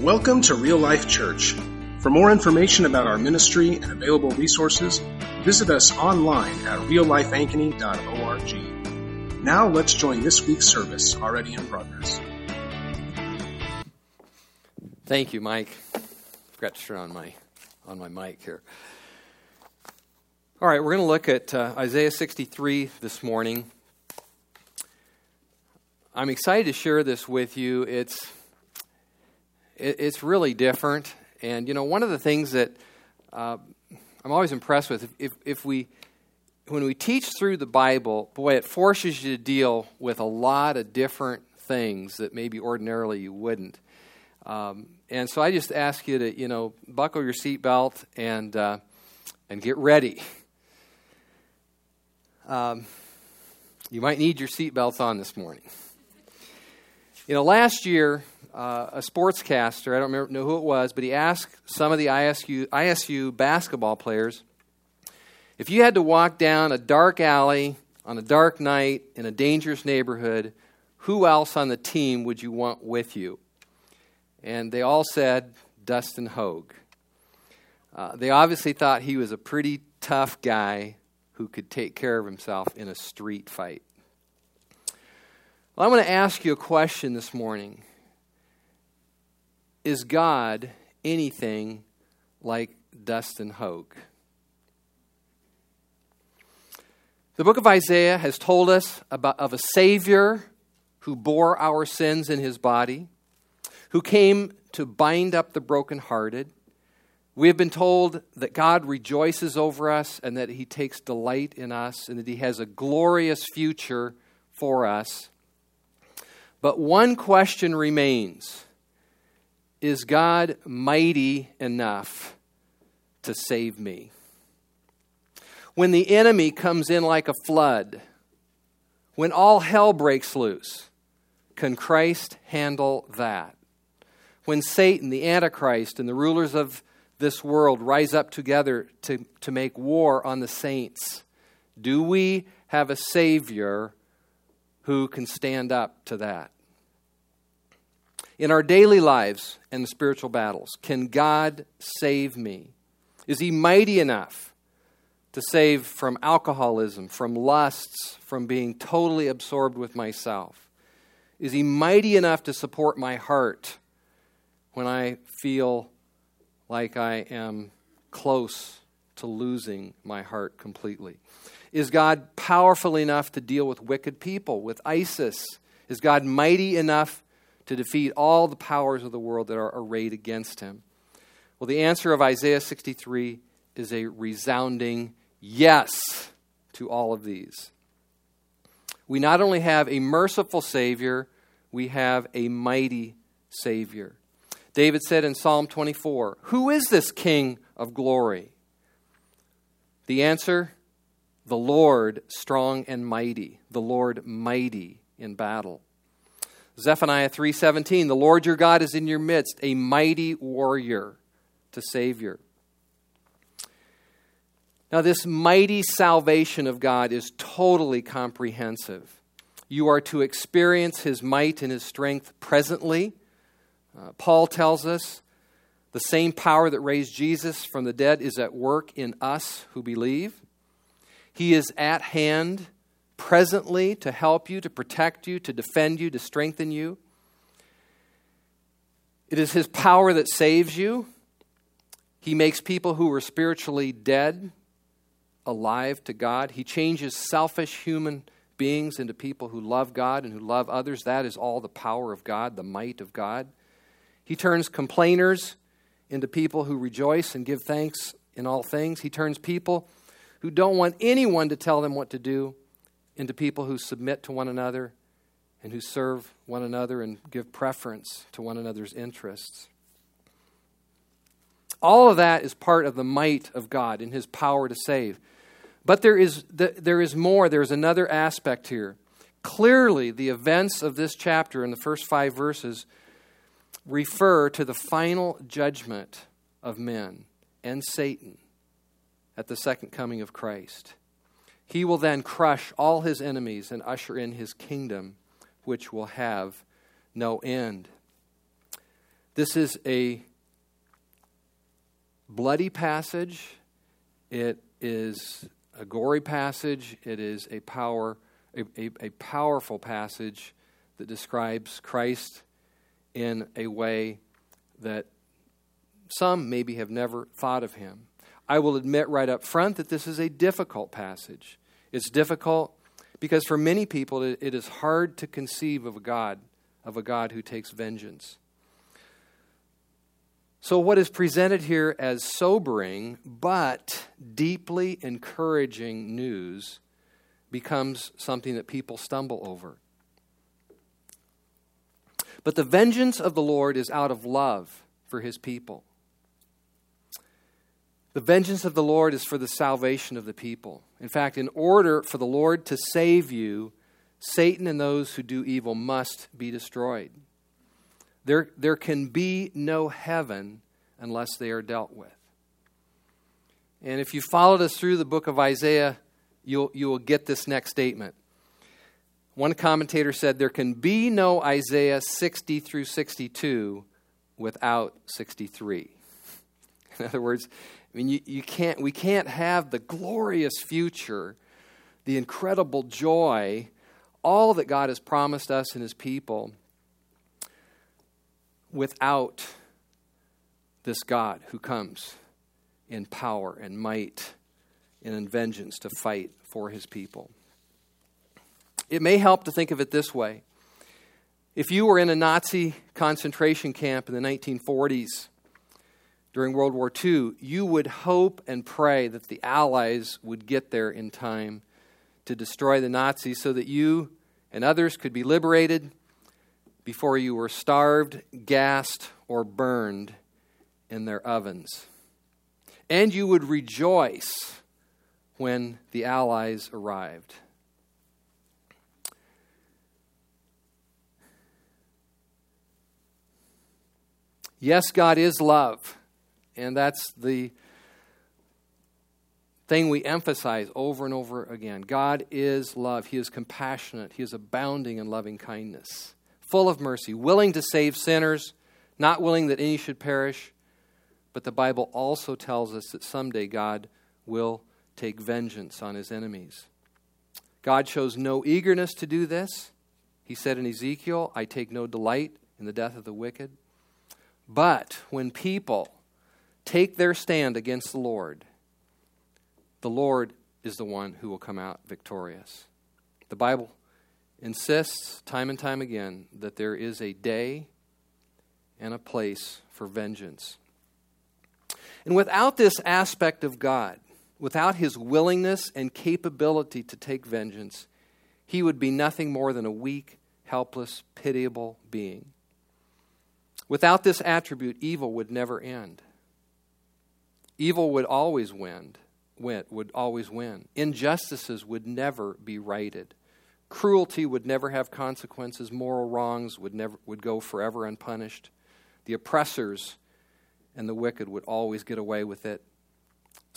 Welcome to Real Life Church. For more information about our ministry and available resources, visit us online at reallifeankeny.org. Now let's join this week's service already in progress. Thank you, Mike. Forgot to turn on my on my mic here. All right, we're going to look at uh, Isaiah 63 this morning. I'm excited to share this with you. It's it, it's really different. And, you know, one of the things that uh, I'm always impressed with, if, if we, when we teach through the Bible, boy, it forces you to deal with a lot of different things that maybe ordinarily you wouldn't. Um, and so I just ask you to, you know, buckle your seatbelt and, uh, and get ready. Um, you might need your seatbelts on this morning. You know, last year uh, a sportscaster, I don't remember, know who it was, but he asked some of the ISU, ISU basketball players if you had to walk down a dark alley on a dark night in a dangerous neighborhood, who else on the team would you want with you? And they all said Dustin Hogue. Uh, they obviously thought he was a pretty tough guy who could take care of himself in a street fight. Well, I want to ask you a question this morning. Is God anything like Dustin Hogue? The book of Isaiah has told us about, of a Savior who bore our sins in his body, who came to bind up the brokenhearted. We have been told that God rejoices over us and that he takes delight in us and that he has a glorious future for us. But one question remains is God mighty enough to save me? When the enemy comes in like a flood, when all hell breaks loose, can Christ handle that? When Satan, the Antichrist, and the rulers of this world rise up together to, to make war on the saints, do we have a Savior who can stand up to that? In our daily lives and the spiritual battles. Can God save me? Is He mighty enough to save from alcoholism, from lusts, from being totally absorbed with myself? Is He mighty enough to support my heart when I feel like I am close to losing my heart completely? Is God powerful enough to deal with wicked people, with ISIS? Is God mighty enough to defeat all the powers of the world that are arrayed against him? Well, the answer of Isaiah 63 is a resounding yes to all of these. We not only have a merciful Savior, we have a mighty Savior. David said in Psalm 24, Who is this King of glory? The answer, the Lord strong and mighty, the Lord mighty in battle. Zephaniah 3:17 The Lord your God is in your midst a mighty warrior to save you. Now this mighty salvation of God is totally comprehensive. You are to experience his might and his strength presently. Uh, Paul tells us the same power that raised Jesus from the dead is at work in us who believe. He is at hand presently to help you, to protect you, to defend you, to strengthen you. It is His power that saves you. He makes people who were spiritually dead alive to God. He changes selfish human beings into people who love God and who love others. That is all the power of God, the might of God. He turns complainers into people who rejoice and give thanks in all things. He turns people who don't want anyone to tell them what to do into people who submit to one another and who serve one another and give preference to one another's interests. All of that is part of the might of God in his power to save. But there is, there is more, there's another aspect here. Clearly, the events of this chapter in the first five verses refer to the final judgment of men and Satan at the second coming of Christ. He will then crush all his enemies and usher in his kingdom, which will have no end. This is a bloody passage. It is a gory passage. It is a power, a, a, a powerful passage that describes Christ in a way that some maybe have never thought of him. I will admit right up front that this is a difficult passage. It's difficult because for many people it is hard to conceive of a God, of a God who takes vengeance. So, what is presented here as sobering but deeply encouraging news becomes something that people stumble over. But the vengeance of the Lord is out of love for his people. The vengeance of the Lord is for the salvation of the people. In fact, in order for the Lord to save you, Satan and those who do evil must be destroyed. There, there can be no heaven unless they are dealt with. And if you followed us through the book of Isaiah, you'll, you will get this next statement. One commentator said there can be no Isaiah 60 through 62 without 63. In other words, I mean, you, you can't, we can't have the glorious future, the incredible joy, all that God has promised us and His people without this God who comes in power and might and in vengeance to fight for His people. It may help to think of it this way. If you were in a Nazi concentration camp in the 1940s during World War II, you would hope and pray that the Allies would get there in time to destroy the Nazis so that you and others could be liberated before you were starved, gassed, or burned in their ovens. And you would rejoice when the Allies arrived. Yes, God is love. And that's the thing we emphasize over and over again. God is love. He is compassionate. He is abounding in loving kindness, full of mercy, willing to save sinners, not willing that any should perish. But the Bible also tells us that someday God will take vengeance on his enemies. God shows no eagerness to do this. He said in Ezekiel, I take no delight in the death of the wicked. But when people take their stand against the Lord, the Lord is the one who will come out victorious. The Bible insists time and time again that there is a day and a place for vengeance. And without this aspect of God, without his willingness and capability to take vengeance, he would be nothing more than a weak, helpless, pitiable being. Without this attribute, evil would never end. Evil would always win, win, would always win. Injustices would never be righted. Cruelty would never have consequences. Moral wrongs would never would go forever unpunished. The oppressors and the wicked would always get away with it.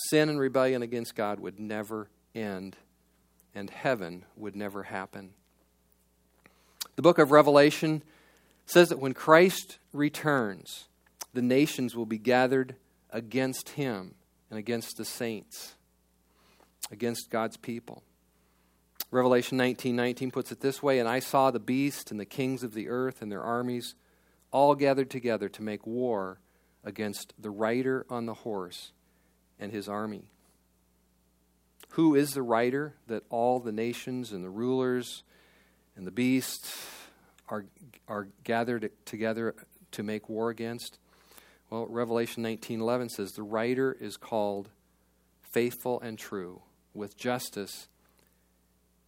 Sin and rebellion against God would never end, and heaven would never happen. The book of Revelation says that when Christ returns, the nations will be gathered against him and against the saints, against God's people. Revelation 19 19 puts it this way And I saw the beast and the kings of the earth and their armies all gathered together to make war against the rider on the horse and his army. Who is the rider that all the nations and the rulers and the beasts are, are gathered together to make war against? Well, Revelation 19:11 says the rider is called faithful and true. With justice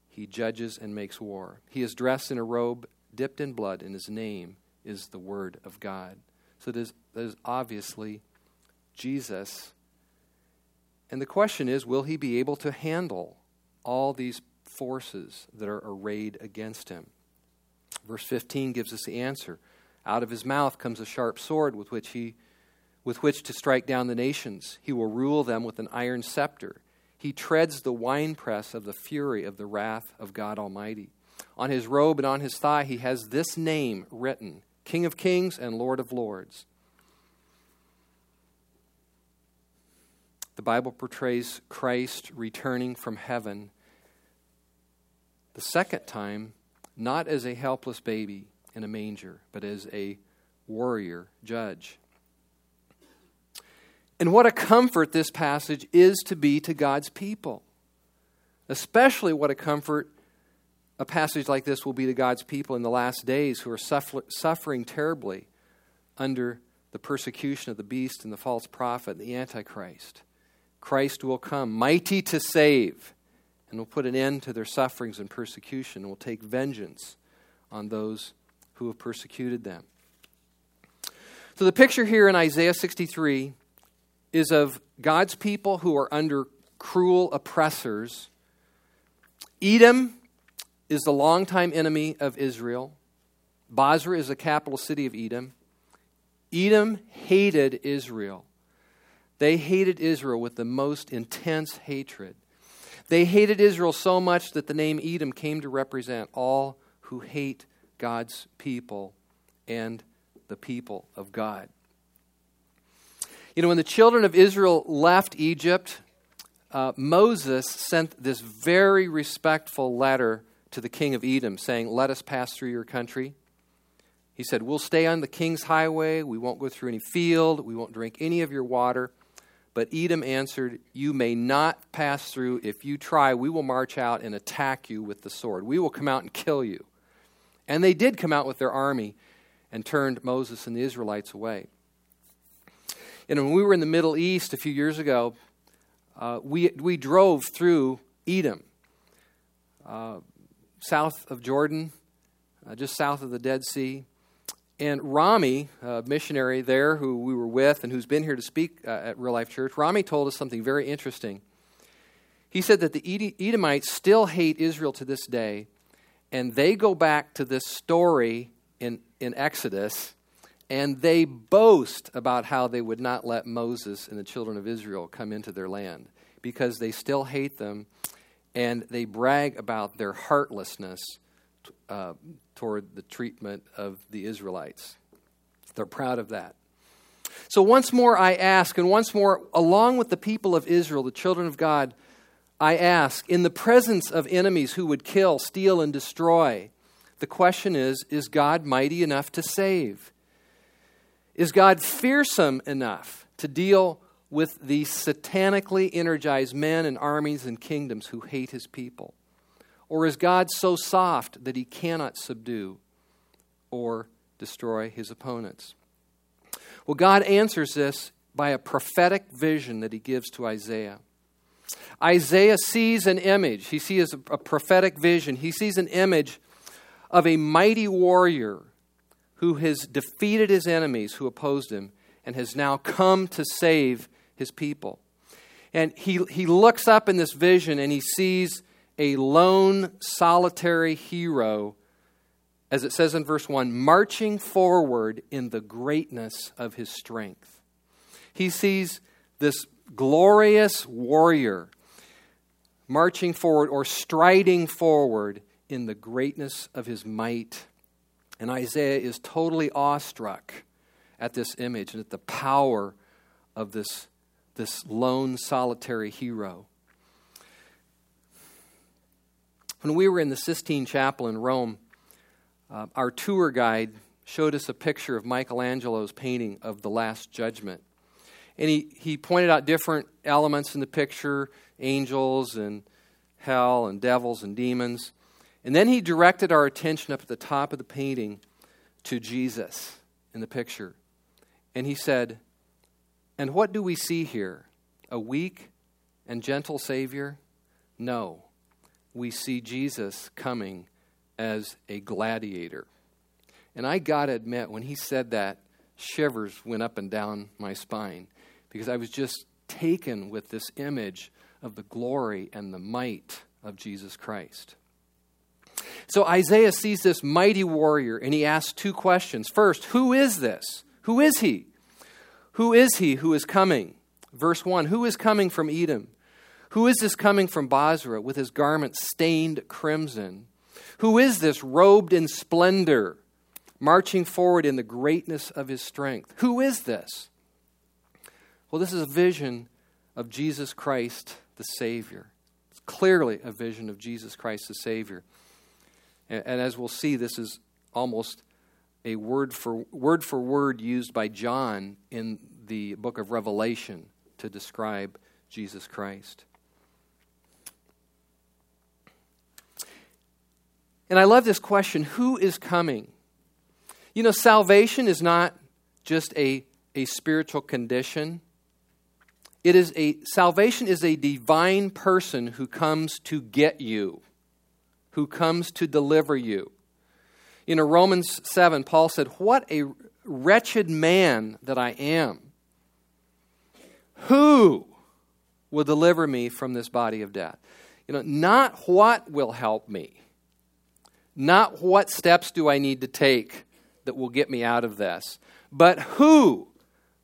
he judges and makes war. He is dressed in a robe dipped in blood, and his name is the word of God. So it is, it is obviously Jesus. And the question is will he be able to handle all these forces that are arrayed against him? Verse 15 gives us the answer. Out of his mouth comes a sharp sword with which he with which to strike down the nations. He will rule them with an iron scepter. He treads the winepress of the fury of the wrath of God Almighty. On his robe and on his thigh he has this name written King of kings and Lord of lords. The Bible portrays Christ returning from heaven the second time, not as a helpless baby in a manger, but as a warrior judge. And what a comfort this passage is to be to God's people. Especially what a comfort a passage like this will be to God's people in the last days who are suffer- suffering terribly under the persecution of the beast and the false prophet, and the Antichrist. Christ will come, mighty to save, and will put an end to their sufferings and persecution, and will take vengeance on those who have persecuted them. So the picture here in Isaiah 63 is of God's people who are under cruel oppressors. Edom is the longtime enemy of Israel. Bozrah is the capital city of Edom. Edom hated Israel. They hated Israel with the most intense hatred. They hated Israel so much that the name Edom came to represent all who hate God's people and the people of God. You know, when the children of Israel left Egypt, uh, Moses sent this very respectful letter to the king of Edom saying, Let us pass through your country. He said, We'll stay on the king's highway. We won't go through any field. We won't drink any of your water. But Edom answered, You may not pass through. If you try, we will march out and attack you with the sword. We will come out and kill you. And they did come out with their army and turned Moses and the Israelites away. And when we were in the Middle East a few years ago, uh, we, we drove through Edom, uh, south of Jordan, uh, just south of the Dead Sea. And Rami, a missionary there who we were with and who's been here to speak uh, at Real Life Church, Rami told us something very interesting. He said that the Edomites still hate Israel to this day, and they go back to this story in, in Exodus and they boast about how they would not let Moses and the children of Israel come into their land because they still hate them and they brag about their heartlessness uh, toward the treatment of the Israelites. They're proud of that. So, once more, I ask, and once more, along with the people of Israel, the children of God, I ask, in the presence of enemies who would kill, steal, and destroy, the question is Is God mighty enough to save? Is God fearsome enough to deal with the satanically energized men and armies and kingdoms who hate his people? Or is God so soft that he cannot subdue or destroy his opponents? Well, God answers this by a prophetic vision that he gives to Isaiah. Isaiah sees an image. He sees a prophetic vision. He sees an image of a mighty warrior who has defeated his enemies who opposed him and has now come to save his people. And he, he looks up in this vision and he sees a lone, solitary hero, as it says in verse 1, marching forward in the greatness of his strength. He sees this glorious warrior marching forward or striding forward in the greatness of his might and Isaiah is totally awestruck at this image and at the power of this, this lone, solitary hero. When we were in the Sistine Chapel in Rome, uh, our tour guide showed us a picture of Michelangelo's painting of the Last Judgment. And he, he pointed out different elements in the picture angels and hell and devils and demons. And then he directed our attention up at the top of the painting to Jesus in the picture. And he said, And what do we see here? A weak and gentle Savior? No. We see Jesus coming as a gladiator. And I got to admit, when he said that, shivers went up and down my spine because I was just taken with this image of the glory and the might of Jesus Christ. So Isaiah sees this mighty warrior and he asks two questions. First, who is this? Who is he? Who is he who is coming? Verse 1 Who is coming from Edom? Who is this coming from Bozrah with his garments stained crimson? Who is this robed in splendor, marching forward in the greatness of his strength. Who is this? Well, this is a vision of Jesus Christ, the Savior. It's clearly a vision of Jesus Christ, the Savior. And, and as we'll see, this is almost a word for word for word used by John in the book of Revelation to describe Jesus Christ. And I love this question who is coming? You know, salvation is not just a, a spiritual condition. It is a salvation is a divine person who comes to get you, who comes to deliver you. You know, Romans 7, Paul said, What a wretched man that I am. Who will deliver me from this body of death? You know, not what will help me, not what steps do I need to take that will get me out of this, but who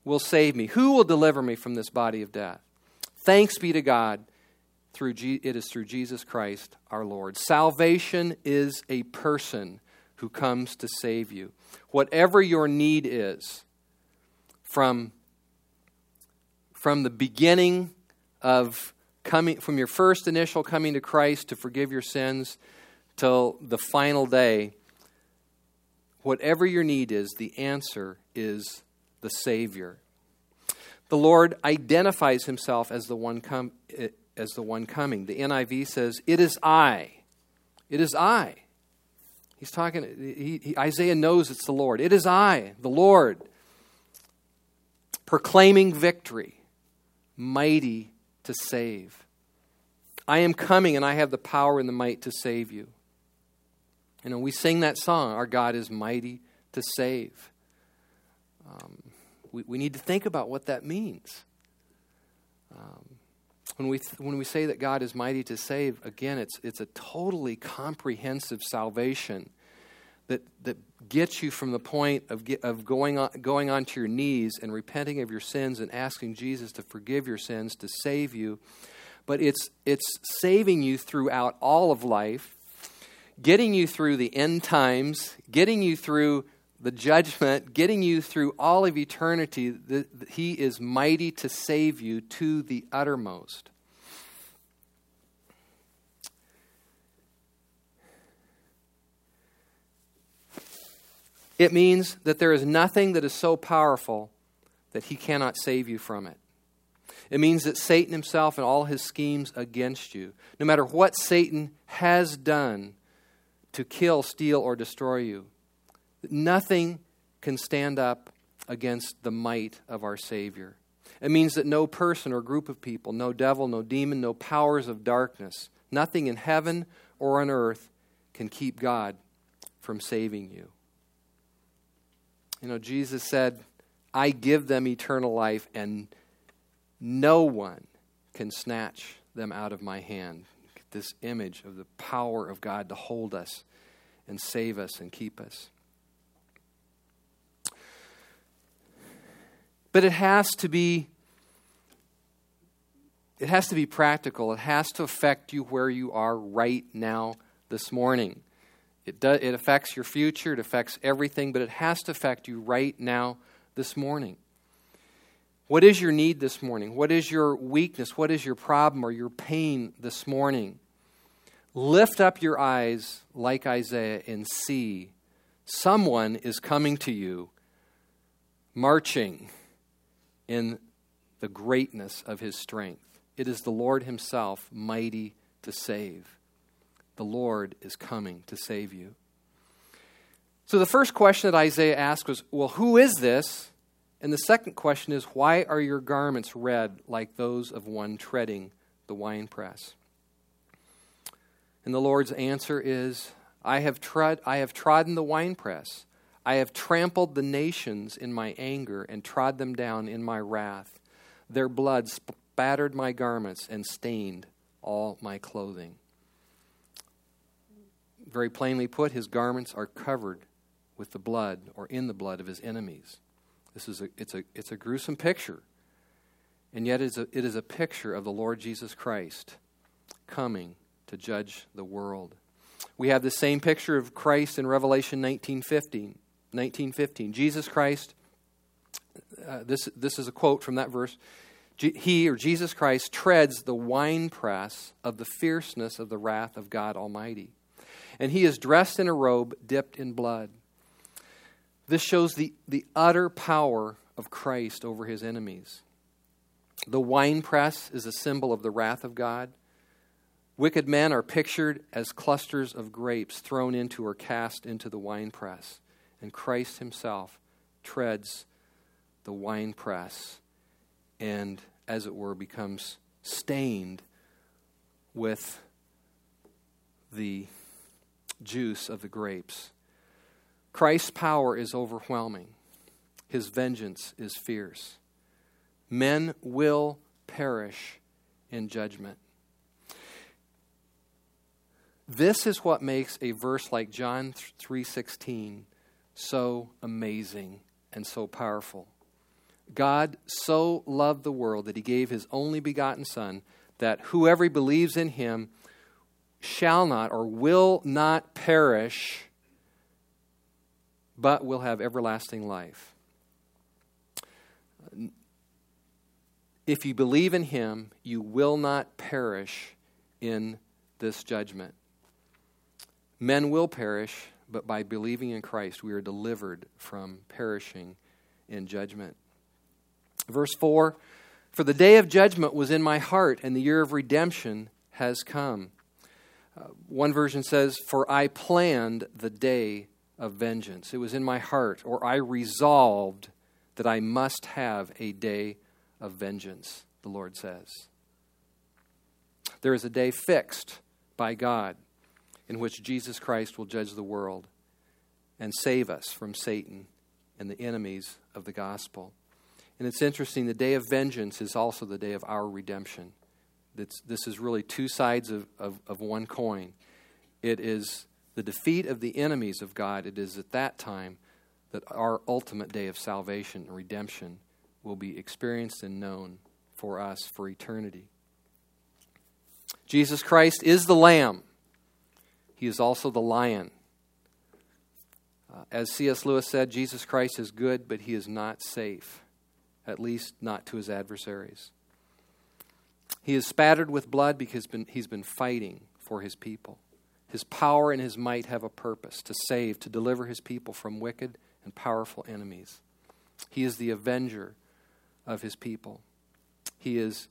will save me? Who will deliver me from this body of death? Thanks be to God. Through it is through Jesus Christ our Lord. Salvation is a person who comes to save you. Whatever your need is, from, from the beginning of coming, from your first initial coming to Christ to forgive your sins till the final day, whatever your need is, the answer is the Savior. The Lord identifies himself as the one com- as the one coming. The NIV says, "It is I. It is I." He's talking, he, he, Isaiah knows it's the Lord. It is I, the Lord, proclaiming victory, mighty to save. I am coming and I have the power and the might to save you. You know, we sing that song, Our God is mighty to save. Um, we, we need to think about what that means. Um, when we, when we say that God is mighty to save, again, it's, it's a totally comprehensive salvation that, that gets you from the point of, get, of going, on, going onto your knees and repenting of your sins and asking Jesus to forgive your sins, to save you. But it's, it's saving you throughout all of life, getting you through the end times, getting you through the judgment, getting you through all of eternity. He is mighty to save you to the uttermost. It means that there is nothing that is so powerful that he cannot save you from it. It means that Satan himself and all his schemes against you, no matter what Satan has done to kill, steal, or destroy you, nothing can stand up against the might of our Savior. It means that no person or group of people, no devil, no demon, no powers of darkness, nothing in heaven or on earth can keep God from saving you. You know, Jesus said, I give them eternal life, and no one can snatch them out of my hand. This image of the power of God to hold us and save us and keep us. But it has to be it has to be practical. It has to affect you where you are right now this morning. It, it affects your future, it affects everything, but it has to affect you right now, this morning. What is your need this morning? What is your weakness? What is your problem or your pain this morning? Lift up your eyes like Isaiah and see someone is coming to you, marching in the greatness of his strength. It is the Lord Himself, mighty to save the Lord is coming to save you. So the first question that Isaiah asked was, Well, who is this? And the second question is, Why are your garments red like those of one treading the winepress? And the Lord's answer is, I have, trod, I have trodden the winepress. I have trampled the nations in my anger and trod them down in my wrath. Their blood spattered my garments and stained all my clothing very plainly put, his garments are covered with the blood or in the blood of his enemies. This is a, it's, a, it's a gruesome picture. And yet it is, a, it is a picture of the Lord Jesus Christ coming to judge the world. We have the same picture of Christ in Revelation 19:15. 19:15. Jesus Christ uh, this this is a quote from that verse. He or Jesus Christ treads the winepress of the fierceness of the wrath of God Almighty. And he is dressed in a robe dipped in blood. This shows the, the utter power of Christ over his enemies. The winepress is a symbol of the wrath of God. Wicked men are pictured as clusters of grapes thrown into or cast into the winepress. And Christ himself treads the winepress and, as it were, becomes stained with the juice of the grapes. Christ's power is overwhelming, his vengeance is fierce. Men will perish in judgment. This is what makes a verse like John 3:16 so amazing and so powerful. God so loved the world that he gave his only begotten son that whoever believes in him shall not or will not perish but will have everlasting life. If you believe in him, you will not perish in this judgment. Men will perish, but by believing in Christ, we are delivered from perishing in judgment. Verse 4 For the day of judgment was in my heart, and the year of redemption has come. Uh, one version says, For I planned the day of vengeance. It was in my heart, or I resolved that I must have a day of vengeance, the Lord says. There is a day fixed by God in which Jesus Christ will judge the world and save us from Satan and the enemies of the gospel. And it's interesting, the day of vengeance is also the day of our redemption. This is really two sides of, of, of one coin. It is the defeat of the enemies of God. It is at that time that our ultimate day of salvation and redemption will be experienced and known for us for eternity. Jesus Christ is the Lamb, He is also the Lion. Uh, as C.S. Lewis said, Jesus Christ is good, but He is not safe, at least not to His adversaries. He is spattered with blood because he's been fighting for His people. His power and His might have a purpose to save, to deliver His people from wicked and powerful enemies. He is the avenger of his people. He is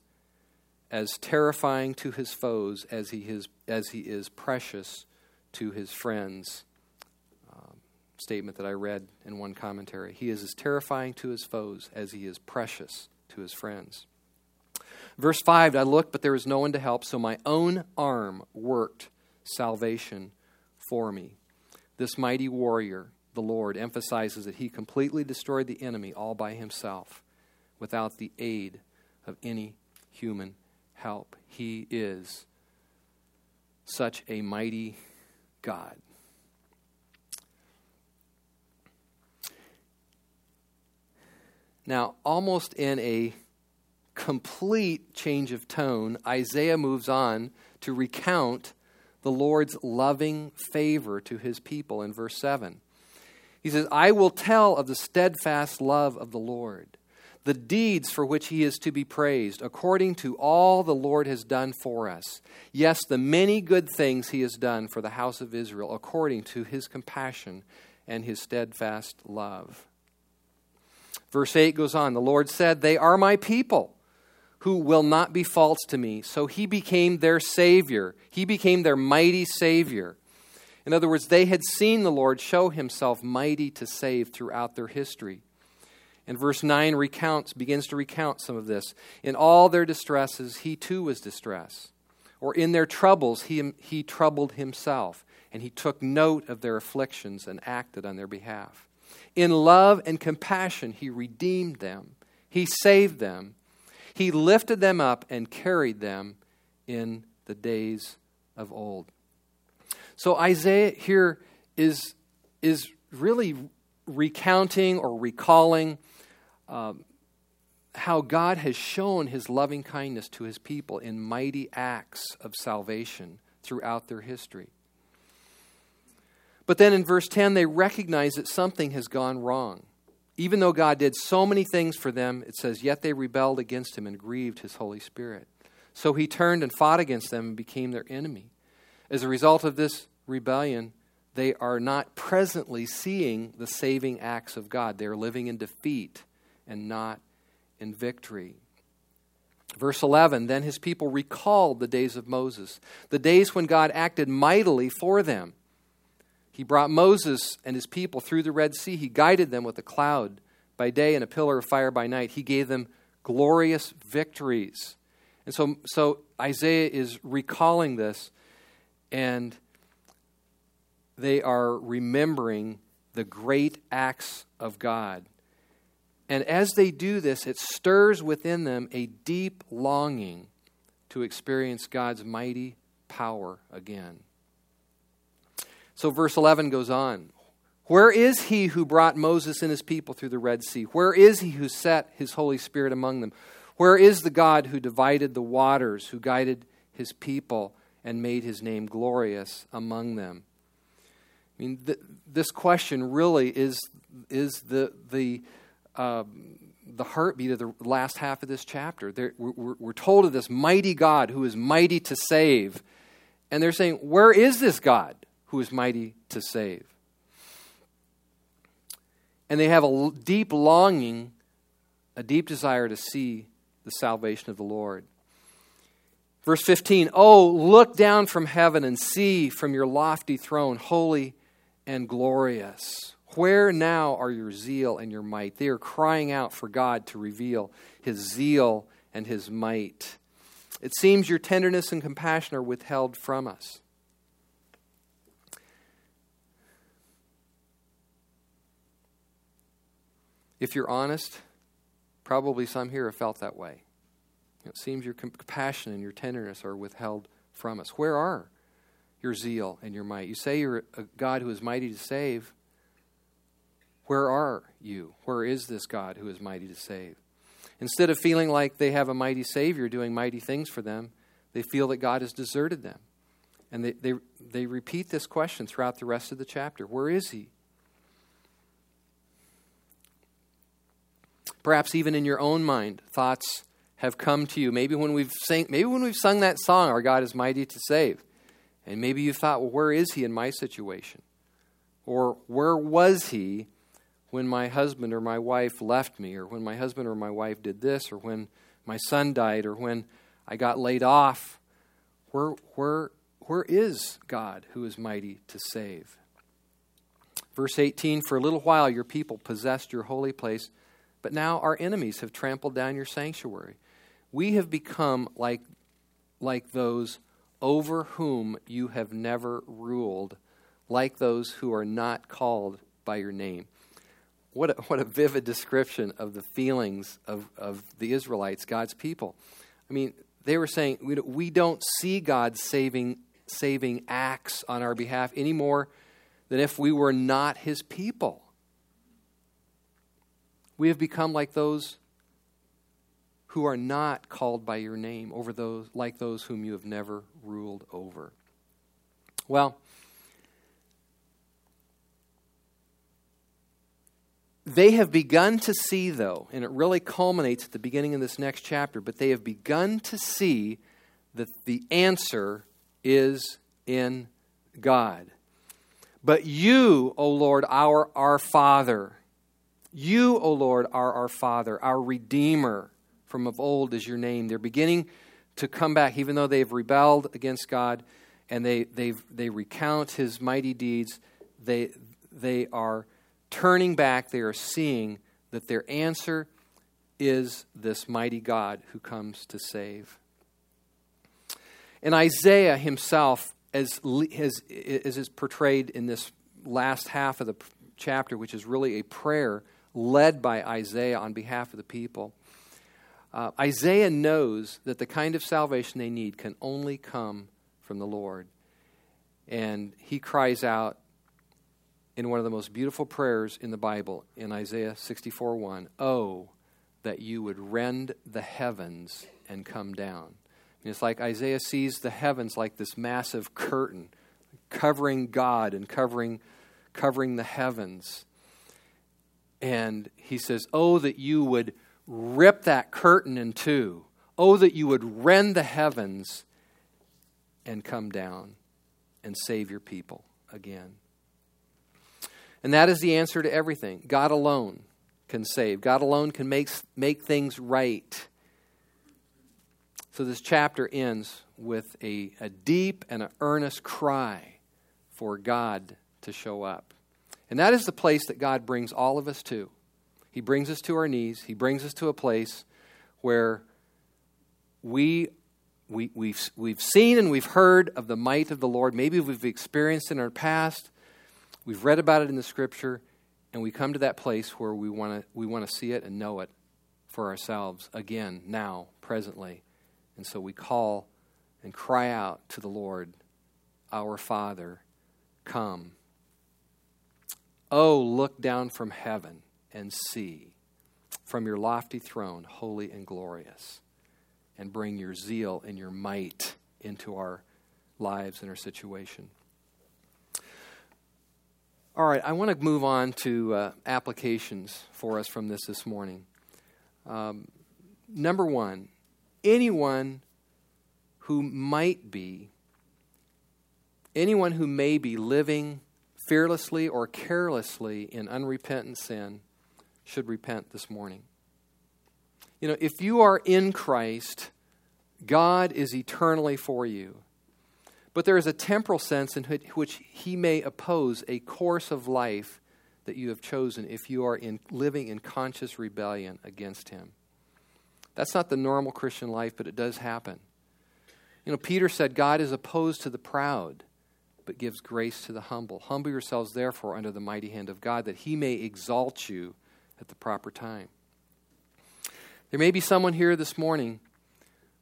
as terrifying to his foes as he is, as he is precious to his friends. Um, statement that I read in one commentary. He is as terrifying to his foes as he is precious to his friends. Verse 5 I looked, but there was no one to help, so my own arm worked salvation for me. This mighty warrior, the Lord, emphasizes that he completely destroyed the enemy all by himself without the aid of any human help. He is such a mighty God. Now, almost in a complete change of tone, Isaiah moves on to recount the Lord's loving favor to his people in verse 7. He says, I will tell of the steadfast love of the Lord the deeds for which he is to be praised, according to all the Lord has done for us. Yes, the many good things he has done for the house of Israel, according to his compassion and his steadfast love. Verse 8 goes on The Lord said, They are my people who will not be false to me. So he became their Savior, he became their mighty Savior. In other words, they had seen the Lord show himself mighty to save throughout their history. And verse 9 recounts, begins to recount some of this. In all their distresses, he too was distressed. Or in their troubles, he, he troubled himself, and he took note of their afflictions and acted on their behalf. In love and compassion, he redeemed them, he saved them, he lifted them up and carried them in the days of old. So Isaiah here is, is really recounting or recalling um, how God has shown his loving kindness to his people in mighty acts of salvation throughout their history. But then in verse 10, they recognize that something has gone wrong. Even though God did so many things for them, it says, yet they rebelled against him and grieved his Holy Spirit. So he turned and fought against them and became their enemy. As a result of this rebellion, they are not presently seeing the saving acts of God. They are living in defeat and not in victory. Verse 11 Then his people recalled the days of Moses, the days when God acted mightily for them. He brought Moses and his people through the Red Sea. He guided them with a cloud by day and a pillar of fire by night. He gave them glorious victories. And so, so Isaiah is recalling this, and they are remembering the great acts of God. And as they do this, it stirs within them a deep longing to experience God's mighty power again. So, verse 11 goes on Where is he who brought Moses and his people through the Red Sea? Where is he who set his Holy Spirit among them? Where is the God who divided the waters, who guided his people and made his name glorious among them? I mean, th- this question really is, is the, the um, the heartbeat of the last half of this chapter. We're, we're told of this mighty God who is mighty to save. And they're saying, Where is this God who is mighty to save? And they have a deep longing, a deep desire to see the salvation of the Lord. Verse 15 Oh, look down from heaven and see from your lofty throne, holy and glorious. Where now are your zeal and your might? They are crying out for God to reveal his zeal and his might. It seems your tenderness and compassion are withheld from us. If you're honest, probably some here have felt that way. It seems your compassion and your tenderness are withheld from us. Where are your zeal and your might? You say you're a God who is mighty to save. Where are you? Where is this God who is mighty to save? Instead of feeling like they have a mighty Savior doing mighty things for them, they feel that God has deserted them. And they, they, they repeat this question throughout the rest of the chapter Where is He? Perhaps even in your own mind, thoughts have come to you. Maybe when we've sang, maybe when we've sung that song, "Our God is mighty to save," and maybe you thought, "Well, where is He in my situation?" Or where was He when my husband or my wife left me, or when my husband or my wife did this, or when my son died, or when I got laid off. Where, where, where is God who is mighty to save? Verse 18 For a little while your people possessed your holy place, but now our enemies have trampled down your sanctuary. We have become like, like those over whom you have never ruled, like those who are not called by your name what a, what a vivid description of the feelings of, of the Israelites, God's people. I mean, they were saying, we, we don't see God saving, saving acts on our behalf any more than if we were not his people. We have become like those who are not called by your name, over those like those whom you have never ruled over. Well, They have begun to see, though, and it really culminates at the beginning of this next chapter, but they have begun to see that the answer is in God. But you, O Lord, our, our Father, you, O Lord, are our Father, our Redeemer from of old is your name. They're beginning to come back, even though they've rebelled against God and they, they they recount his mighty deeds. They, they are turning back, they are seeing that their answer is this mighty God who comes to save. And Isaiah himself, as, as, as is portrayed in this last half of the chapter, which is really a prayer led by Isaiah on behalf of the people, uh, Isaiah knows that the kind of salvation they need can only come from the Lord. And he cries out, in one of the most beautiful prayers in the Bible in Isaiah 64 1. Oh, that you would rend the heavens and come down. And it's like Isaiah sees the heavens like this massive curtain covering God and covering covering the heavens. And he says, Oh, that you would rip that curtain in two. Oh, that you would rend the heavens and come down and save your people again. And that is the answer to everything. God alone can save, God alone can make, make things right. So this chapter ends with a, a deep and an earnest cry for God to show up. And that is the place that God brings all of us to. He brings us to our knees, He brings us to a place where we, we, we've, we've seen and we've heard of the might of the Lord. Maybe we've experienced in our past. We've read about it in the Scripture, and we come to that place where we want to we want to see it and know it for ourselves again, now, presently. And so we call and cry out to the Lord, Our Father, come. Oh, look down from heaven and see from your lofty throne, holy and glorious, and bring your zeal and your might into our lives and our situation. All right, I want to move on to uh, applications for us from this this morning. Um, number one, anyone who might be, anyone who may be living fearlessly or carelessly in unrepentant sin should repent this morning. You know, if you are in Christ, God is eternally for you. But there is a temporal sense in which He may oppose a course of life that you have chosen if you are in, living in conscious rebellion against Him. That's not the normal Christian life, but it does happen. You know, Peter said, God is opposed to the proud, but gives grace to the humble. Humble yourselves, therefore, under the mighty hand of God, that he may exalt you at the proper time. There may be someone here this morning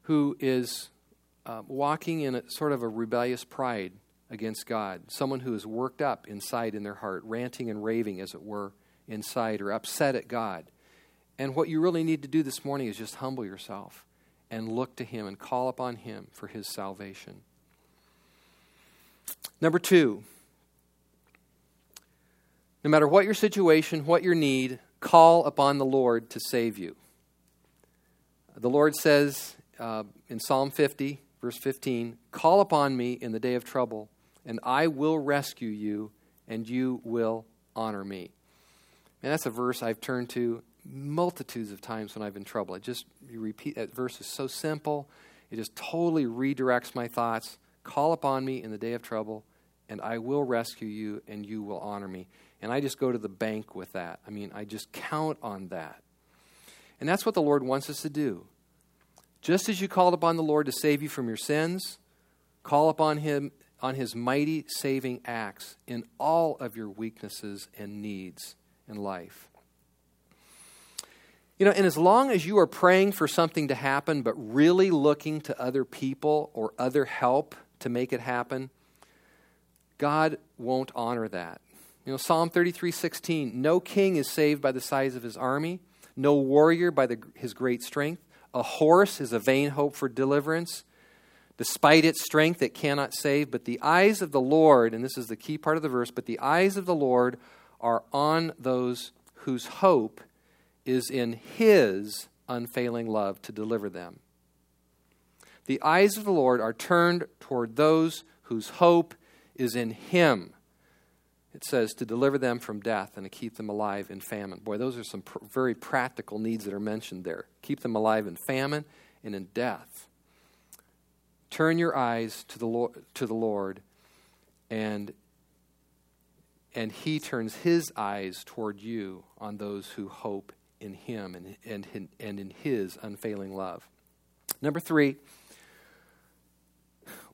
who is uh, walking in a sort of a rebellious pride against God, someone who is worked up inside in their heart, ranting and raving, as it were, inside, or upset at God. And what you really need to do this morning is just humble yourself and look to Him and call upon Him for His salvation. Number two, no matter what your situation, what your need, call upon the Lord to save you. The Lord says uh, in Psalm 50, verse 15, Call upon me in the day of trouble, and I will rescue you, and you will honor me. And that's a verse I've turned to multitudes of times when I've been in trouble. It just, you repeat, that verse is so simple. It just totally redirects my thoughts. Call upon me in the day of trouble, and I will rescue you, and you will honor me. And I just go to the bank with that. I mean, I just count on that. And that's what the Lord wants us to do. Just as you called upon the Lord to save you from your sins, call upon Him on His mighty saving acts in all of your weaknesses and needs in life. You know, and as long as you are praying for something to happen, but really looking to other people or other help to make it happen, God won't honor that. You know, Psalm 33 16, no king is saved by the size of his army, no warrior by the, his great strength. A horse is a vain hope for deliverance. Despite its strength, it cannot save. But the eyes of the Lord, and this is the key part of the verse, but the eyes of the Lord are on those whose hope is in His unfailing love to deliver them. The eyes of the Lord are turned toward those whose hope is in Him. It says to deliver them from death and to keep them alive in famine. Boy, those are some pr- very practical needs that are mentioned there. Keep them alive in famine and in death. Turn your eyes to the Lord, to the Lord and and he turns his eyes toward you on those who hope in Him and, and, and in His unfailing love. Number three,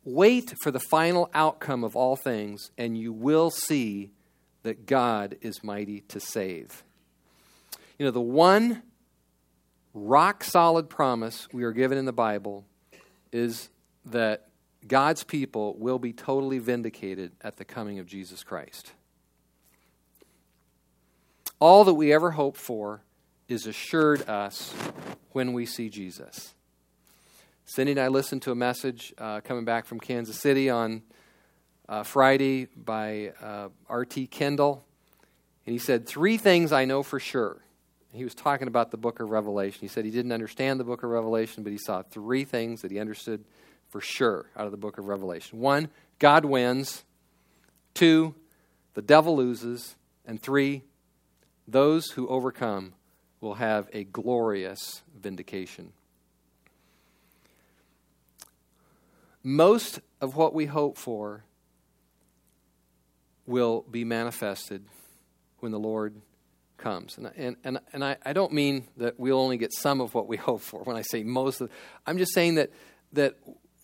wait for the final outcome of all things, and you will see that God is mighty to save. You know, the one rock solid promise we are given in the Bible is that God's people will be totally vindicated at the coming of Jesus Christ. All that we ever hope for is assured us when we see Jesus. Cindy and I listened to a message uh, coming back from Kansas City on uh, Friday by uh, R.T. Kendall, and he said, Three things I know for sure. He was talking about the book of Revelation. He said he didn't understand the book of Revelation, but he saw three things that he understood for sure out of the book of Revelation. One, God wins. Two, the devil loses. And three, those who overcome will have a glorious vindication. Most of what we hope for will be manifested when the Lord comes. And, and, and, and I, I don't mean that we'll only get some of what we hope for when I say most of I'm just saying that, that,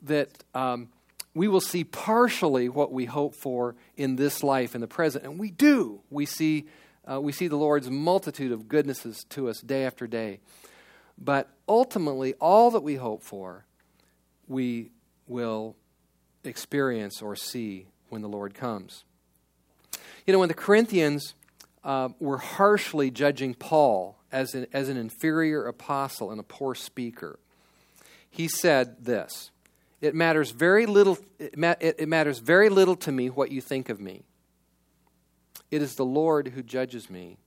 that um, we will see partially what we hope for in this life, in the present. And we do. We see, uh, we see the Lord's multitude of goodnesses to us day after day. But ultimately, all that we hope for, we will experience or see when the Lord comes. You know, when the Corinthians uh, were harshly judging Paul as an, as an inferior apostle and a poor speaker, he said this It matters very little, it, ma- it matters very little to me what you think of me. It is the Lord who judges me.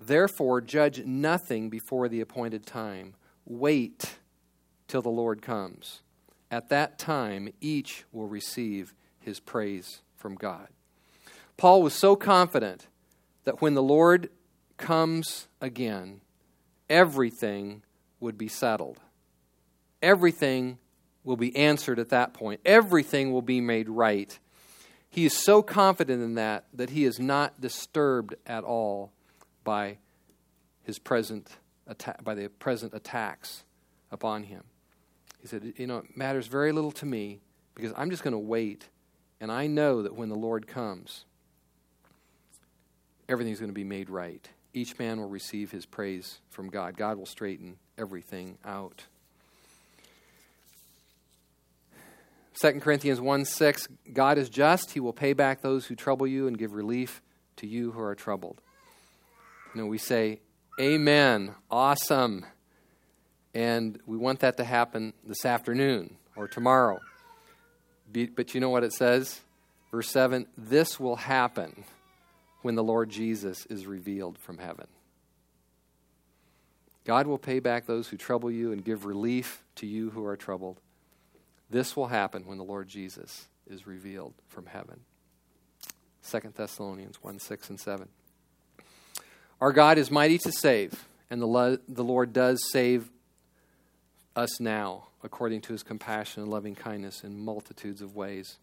Therefore, judge nothing before the appointed time. Wait till the Lord comes. At that time, each will receive his praise from God. Paul was so confident that when the Lord comes again, everything would be settled. Everything will be answered at that point. Everything will be made right. He is so confident in that that he is not disturbed at all by his present attack, by the present attacks upon him. He said, "You know, it matters very little to me because I'm just going to wait and I know that when the Lord comes, everything's going to be made right. Each man will receive his praise from God. God will straighten everything out. 2 Corinthians 1 6 God is just. He will pay back those who trouble you and give relief to you who are troubled. You know, we say, Amen, awesome. And we want that to happen this afternoon or tomorrow. But you know what it says? Verse 7 This will happen when the Lord Jesus is revealed from heaven. God will pay back those who trouble you and give relief to you who are troubled. This will happen when the Lord Jesus is revealed from heaven. 2 Thessalonians 1 6 and 7. Our God is mighty to save, and the, lo- the Lord does save us now, according to his compassion and loving kindness in multitudes of ways.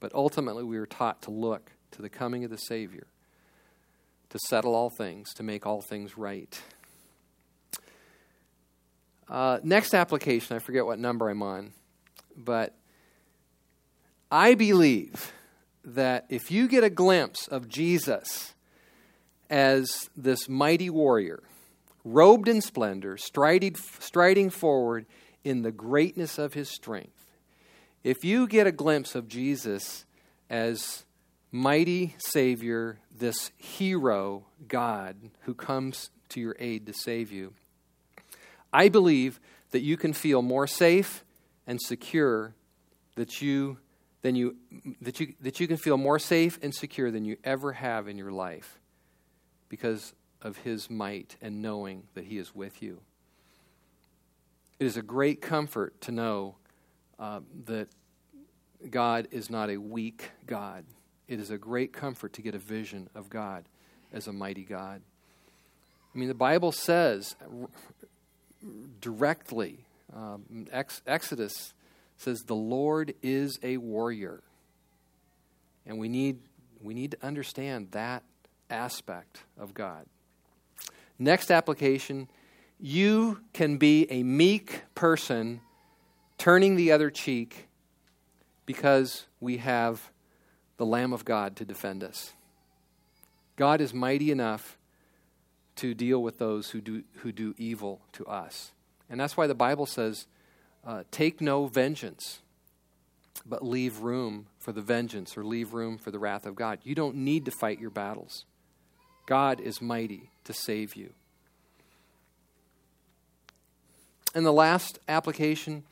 But ultimately, we are taught to look to the coming of the Savior to settle all things, to make all things right. Uh, next application, I forget what number I'm on, but I believe that if you get a glimpse of Jesus as this mighty warrior, robed in splendor, striding, striding forward in the greatness of his strength, if you get a glimpse of Jesus as mighty Savior, this hero God who comes to your aid to save you, I believe that you can feel more safe and secure that you than you that you that you can feel more safe and secure than you ever have in your life. Because of his might and knowing that he is with you. It is a great comfort to know uh, that God is not a weak God it is a great comfort to get a vision of God as a mighty God. I mean, the Bible says directly, um, Ex- Exodus says, the Lord is a warrior. And we need, we need to understand that aspect of God. Next application you can be a meek person turning the other cheek because we have the Lamb of God to defend us. God is mighty enough to deal with those who do, who do evil to us. And that's why the Bible says, uh, take no vengeance, but leave room for the vengeance or leave room for the wrath of God. You don't need to fight your battles. God is mighty to save you. And the last application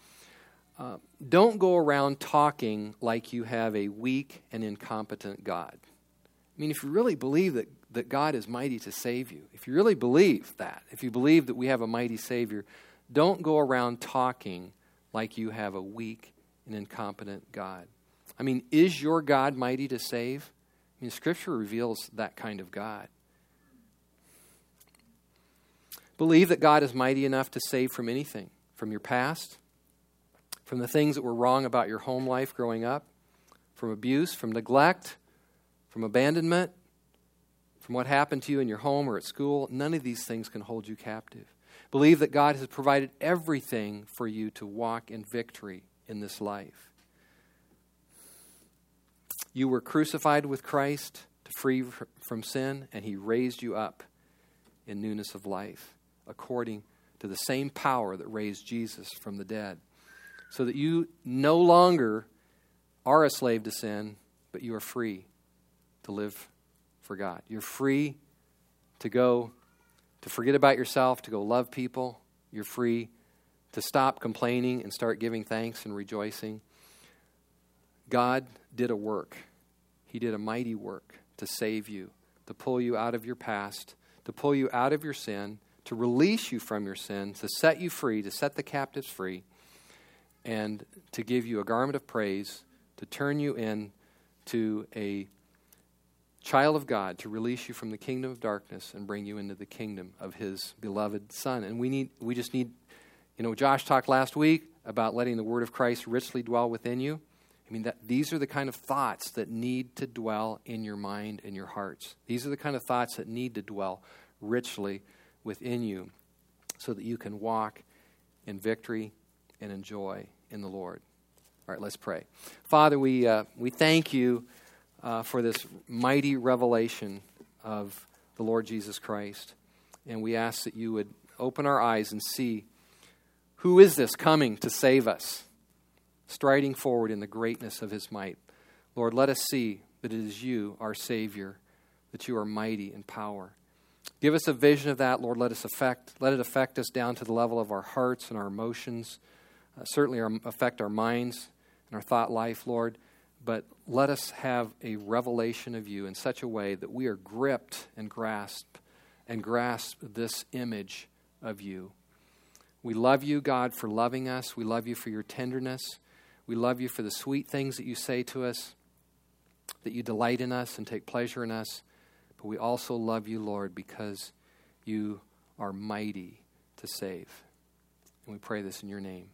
Uh, don't go around talking like you have a weak and incompetent God. I mean, if you really believe that, that God is mighty to save you, if you really believe that, if you believe that we have a mighty Savior, don't go around talking like you have a weak and incompetent God. I mean, is your God mighty to save? I mean, Scripture reveals that kind of God. Believe that God is mighty enough to save from anything, from your past, from the things that were wrong about your home life growing up, from abuse, from neglect, from abandonment, from what happened to you in your home or at school. None of these things can hold you captive. Believe that God has provided everything for you to walk in victory in this life. You were crucified with Christ to free from sin, and He raised you up in newness of life, according to the same power that raised Jesus from the dead. So that you no longer are a slave to sin, but you are free to live for God. You're free to go, to forget about yourself, to go love people. You're free to stop complaining and start giving thanks and rejoicing. God did a work. He did a mighty work to save you, to pull you out of your past, to pull you out of your sin, to release you from your sin, to set you free, to set the captives free, and to give you a garment of praise, to turn you in to a child of God, to release you from the kingdom of darkness and bring you into the kingdom of his beloved Son. And we need we just need you know, Josh talked last week about letting the word of Christ richly dwell within you. I mean, that, these are the kind of thoughts that need to dwell in your mind and your hearts. These are the kind of thoughts that need to dwell richly within you so that you can walk in victory and in joy in the Lord. All right, let's pray. Father, we, uh, we thank you uh, for this mighty revelation of the Lord Jesus Christ. And we ask that you would open our eyes and see who is this coming to save us, striding forward in the greatness of his might? Lord, let us see that it is you, our Savior, that you are mighty in power. Give us a vision of that, Lord. Let us affect, let it affect us down to the level of our hearts and our emotions. Uh, certainly, our, affect our minds and our thought life, Lord. But let us have a revelation of you in such a way that we are gripped and grasp and grasp this image of you. We love you, God, for loving us. We love you for your tenderness. We love you for the sweet things that you say to us, that you delight in us and take pleasure in us. But we also love you, Lord, because you are mighty to save. And we pray this in your name.